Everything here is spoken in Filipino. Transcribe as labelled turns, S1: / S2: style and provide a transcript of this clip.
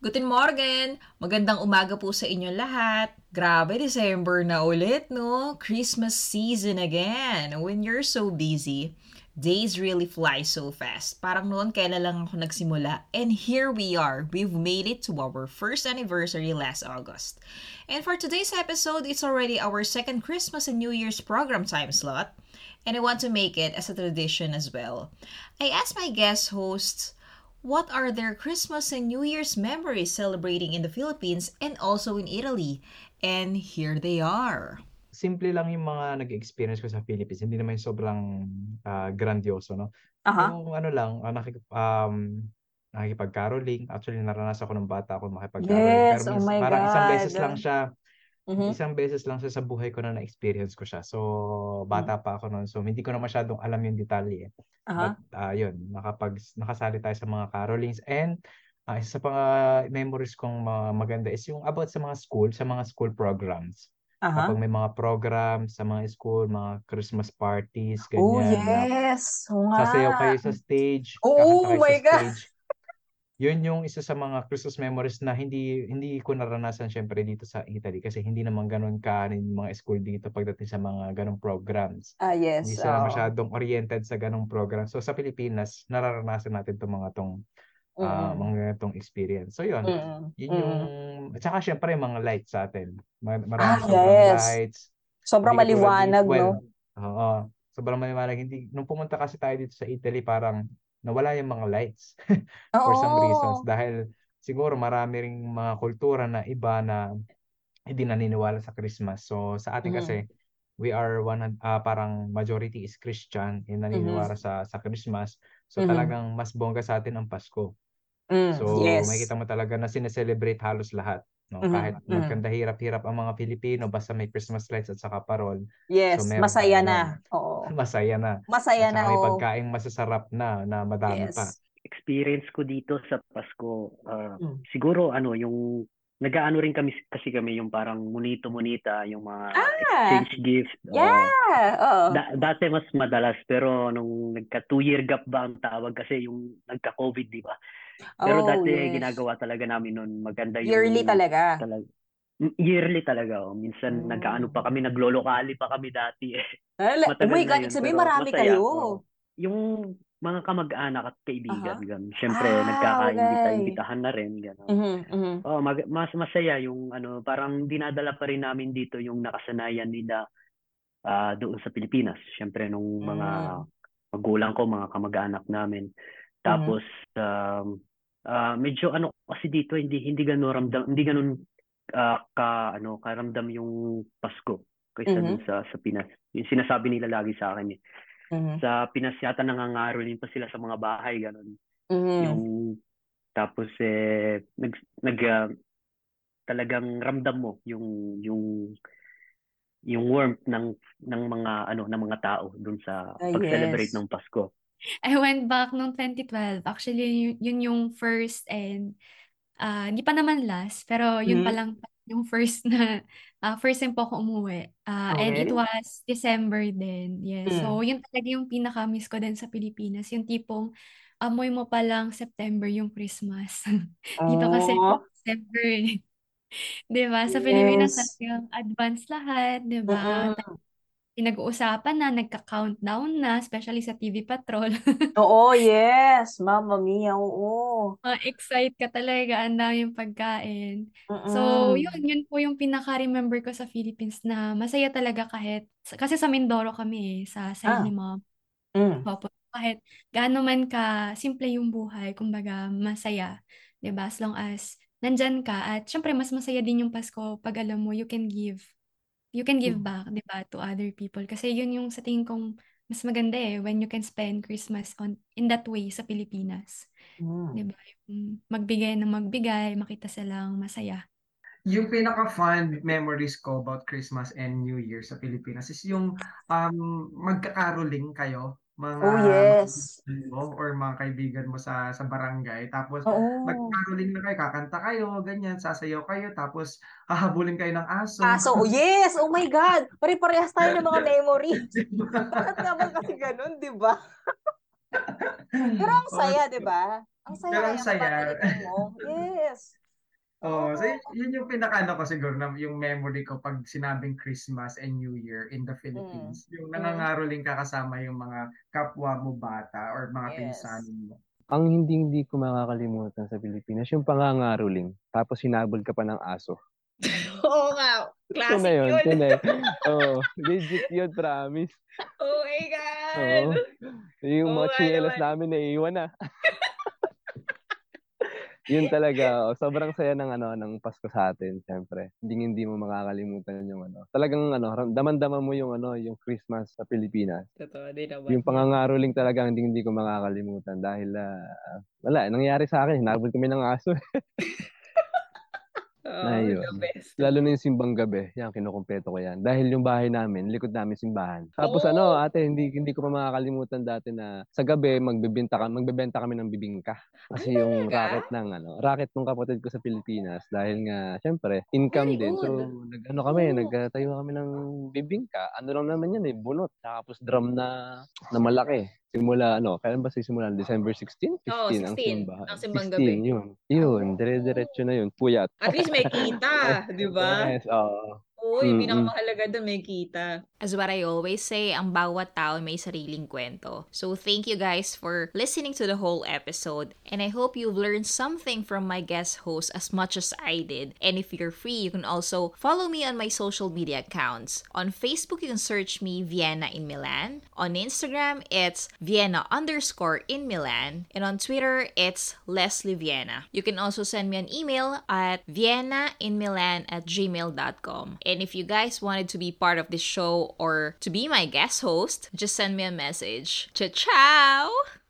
S1: Guten Morgen! Magandang umaga po sa inyo lahat. Grabe, December na ulit, no? Christmas season again. When you're so busy, days really fly so fast. Parang noon kailan lang ako nagsimula. And here we are. We've made it to our first anniversary last August. And for today's episode, it's already our second Christmas and New Year's program time slot. And I want to make it as a tradition as well. I asked my guest hosts What are their Christmas and New Year's memories celebrating in the Philippines and also in Italy? And here they are.
S2: Simple lang yung mga nag-experience ko sa Philippines. Hindi naman sobrang uh, grandioso, no?
S1: Aha.
S2: Yung ano lang, uh, nakik um, nakikipag-caroling. Actually, naranasan ko ng bata ako makipag-caroling.
S1: Yes, Pero
S2: oh
S1: my
S2: parang
S1: God.
S2: isang beses lang siya
S1: Mhm.
S2: Isang beses lang siya sa buhay ko na na-experience ko siya. So, bata pa ako noon. So, hindi ko na masyadong alam yung detalye.
S1: Aha.
S2: But, uh, yun, nakapag, nakasali tayo sa mga carolings. And, uh, isa sa mga memories kong maganda is yung about sa mga school, sa mga school programs.
S1: Aha.
S2: Kapag may mga programs sa mga school, mga Christmas parties,
S1: Oh,
S2: ganyan. na
S1: yes.
S2: Sasayaw kayo sa stage,
S1: Oh my God.
S2: stage. Yun yung isa sa mga Christmas memories na hindi hindi ko naranasan syempre dito sa Italy kasi hindi naman ganun ka yung mga school dito pagdating sa mga ganong programs.
S1: Ah, yes.
S2: Hindi sila
S1: oo.
S2: masyadong oriented sa ganong program. So sa Pilipinas, nararanasan natin itong mga tong ah,
S1: Mm-mm.
S2: mga ganitong experience. So yun,
S1: Mm-mm.
S2: yun yung at saka syempre yung mga lights sa atin. Ma-
S1: Ah,
S2: Marami
S1: yes.
S2: lights.
S1: Sobrang maliwanag,
S2: well,
S1: no?
S2: Oo. Sobrang maliwanag. Hindi, nung pumunta kasi tayo dito sa Italy, parang nawala yung mga lights for some reasons. Dahil siguro marami ring mga kultura na iba na hindi naniniwala sa Christmas. So sa atin kasi, we are one, ah, parang majority is Christian and naniniwala
S1: Mhm.
S2: sa sa Christmas. So
S1: Mhm.
S2: talagang mas bongga sa atin ang Pasko.
S1: Mm,
S2: So
S1: yes.
S2: makikita mo talaga na sineselebrate halos lahat. No?
S1: Mhm,
S2: Kahit magkanda hirap-hirap ang mga Pilipino, basta may Christmas lights at saka parol,
S1: Yes,
S2: so
S1: masaya na.
S2: nun.
S1: Oo.
S2: Masaya na.
S1: Masaya
S2: At
S1: na,
S2: may
S1: oo.
S2: pagkaing masasarap na, na madami pa.
S1: Yes.
S3: experience ko dito sa Pasko, ah,
S1: Mm.
S3: siguro ano, yung nag-aano rin kami kasi kami yung parang munito-munita, yung mga
S1: Ah!
S3: exchange gift.
S1: Yeah. Oo.
S3: Da- dati mas madalas pero nung nagka two year gap ba ang tawag kasi yung nagka-COVID, di ba? Pero
S1: Oh,
S3: dati
S1: yes.
S3: ginagawa talaga namin noon maganda yung
S1: Yearly talaga.
S3: talag- Mm, yearly talaga. Oh. Minsan
S1: Mm.
S3: nagkaano pa kami, naglolokali pa kami dati eh.
S1: Ala- Oh
S3: Matagal
S1: my God,
S3: pero
S1: marami
S3: masaya.
S1: kayo.
S3: Oo. Yung mga kamag-anak at kaibigan,
S1: Aha.
S3: ganun. Siyempre,
S1: Ah,
S3: nagkaka-imbita-imbitahan na rin, gano'n.
S1: Mhm, mhm.
S3: Oh, mag- mas masaya yung ano, parang dinadala pa rin namin dito yung nakasanayan nila ah, doon sa Pilipinas. Siyempre nung mga
S1: Mm.
S3: magulang ko, mga kamag-anak namin. Tapos um, ah, medyo ano kasi dito hindi hindi ganoon ramdam, hindi ganoon ah, ka ano karamdam yung Pasko kaysa
S1: Mhm.
S3: dun sa sa Pinas. Yung sinasabi nila lagi sa akin eh.
S1: Mhm.
S3: Sa Pinas yata nangangaroling pa sila sa mga bahay ganun.
S1: Mhm.
S3: Yung tapos eh nag nag ah, talagang ramdam mo yung yung yung warmth ng ng mga ano ng mga tao dun sa
S1: Ah,
S3: pag-celebrate
S1: yes.
S3: ng Pasko.
S4: I went back noong 2012. Actually, yun, yun yung first and ah, hindi pa naman last, pero yun pa
S1: Mhm.
S4: lang yung first na ah, first time po ako umuwi. Ah, and it
S1: Okay.
S4: was December din. Yes.
S1: Mm.
S4: So, yun talaga yung pinaka-miss ko din sa Pilipinas. Yung tipong amoy mo pa lang September yung Christmas. Dito kasi
S1: Oh,
S4: December. eh. 'Di ba? Sa Pilipinas
S1: yes.
S4: talagang advance lahat, 'di ba?
S1: Mm-mm.
S4: Pinag-uusapan na, nagka-countdown na, especially sa TV Patrol.
S1: Oo, yes. Mamma mia, oo.
S4: Ma-excite ka talaga, ang daming pagkain. So,
S1: Mm-mm.
S4: yun, yun po yung pinaka-remember ko sa Philippines na masaya talaga kahit, kasi sa Mindoro kami eh, sa
S1: Ah.
S4: ni mom.
S1: Mm.
S4: Opo, kahit gaano man ka simple yung buhay, kumbaga masaya, ba? As long as nandyan ka at syempre mas masaya din yung Pasko pag alam mo you can give you can give
S1: Mm.
S4: back, 'di ba, to other people. Kasi yun yung sa tingin kong mas maganda eh when you can spend Christmas on in that way sa Pilipinas.
S1: Mm.
S4: 'Di ba? Yung magbigay na magbigay, makita silang masaya.
S5: Yung pinaka-fun memories ko about Christmas and New Year sa Pilipinas is yung um, magkakaroling kayo, mga
S1: Oh, yes.
S5: mo or mga kaibigan mo sa sa barangay. Tapos
S1: Oo.
S5: magkakaroling na kayo, kakanta kayo, ganyan, sasayaw kayo, tapos hahabulin kayo ng aso.
S1: Aso, oh yes! Oh my God! Pare-parehas tayo ng mga memory. Bakit naman kasi ganun, di ba? Pero ang saya, di ba? Ang saya
S5: Pero ang saya.
S1: babalikan mo. Yes.
S5: Oh, so yun, yun yung pinakaano ko siguro na yung memory ko pag sinabing Christmas and New Year in the Philippines.
S1: Mm.
S5: Yung nangangaroling ka kasama yung mga kapwa mo bata or mga
S1: Yes.
S5: pinsanin mo.
S6: Ang hindi hindi ko makakalimutan sa Pilipinas, yung pangangaroling. Tapos hinabol ka pa ng aso.
S1: Oo nga. Classic
S6: na yun.
S1: yun.
S6: Ito na yun. Oo. legit yun, promise.
S1: oh my God.
S6: Oo. Yung
S1: Oo
S6: mga
S1: nga
S6: chinelas namin naiiwan na. Yun talaga. oh. Sobrang saya ng ano ng Pasko sa atin, syempre. Hindi hindi mo makakalimutan yung ano. Talagang ano, daman-daman mo yung ano, yung Christmas sa Pilipinas.
S1: Totoo din naman.
S6: Yung pangangaroling talaga hindi hindi ko makakalimutan dahil ah, wala, nangyari sa akin, hinabol kami ng aso.
S1: Oh,
S6: Ayun.
S1: the best.
S6: Lalo na yung simbang gabi, yan, kinukumpleto ko yan. Dahil yung bahay namin, likod namin simbahan. Tapos
S1: Oh!
S6: ano, ate, hindi hindi ko pa makakalimutan dati na sa gabi, magbebenta, ka, magbebenta kami ng bibingka. Kasi
S1: Ay,
S6: yung
S1: talaga?
S6: racket ng, ano, racket ng kapatid ko sa Pilipinas. Dahil nga, syempre, income
S1: Very
S6: din. So,
S1: good.
S6: nag, ano kami,
S1: Oo.
S6: nagtayo kami ng bibingka. Ano lang naman yan eh, bunot. Tapos drum na, na malaki. Simula, ano, kailan ba sisimula? December 16? 15
S1: Oo,
S6: ang
S1: 16,
S6: simbahan.
S1: ang simbang
S6: 16,
S1: gabi.
S6: yun. Yun, dire-diretso na yun. Puyat.
S1: At least may kita, di ba?
S6: Yes, oo.
S1: Oo, yung
S6: Mm-mm.
S1: pinakamahalaga doon may kita. As what I always say, ang bawat tao may sariling kwento. So thank you guys for listening to the whole episode. And I hope you've learned something from my guest host as much as I did. And if you're free, you can also follow me on my social media accounts. On Facebook, you can search me Vienna in Milan. On Instagram, it's Vienna underscore in Milan. And on Twitter, it's Leslie Vienna. You can also send me an email at viennainmilan at gmail.com. And if you guys wanted to be part of this show or to be my guest host, just send me a message. Ciao! ciao!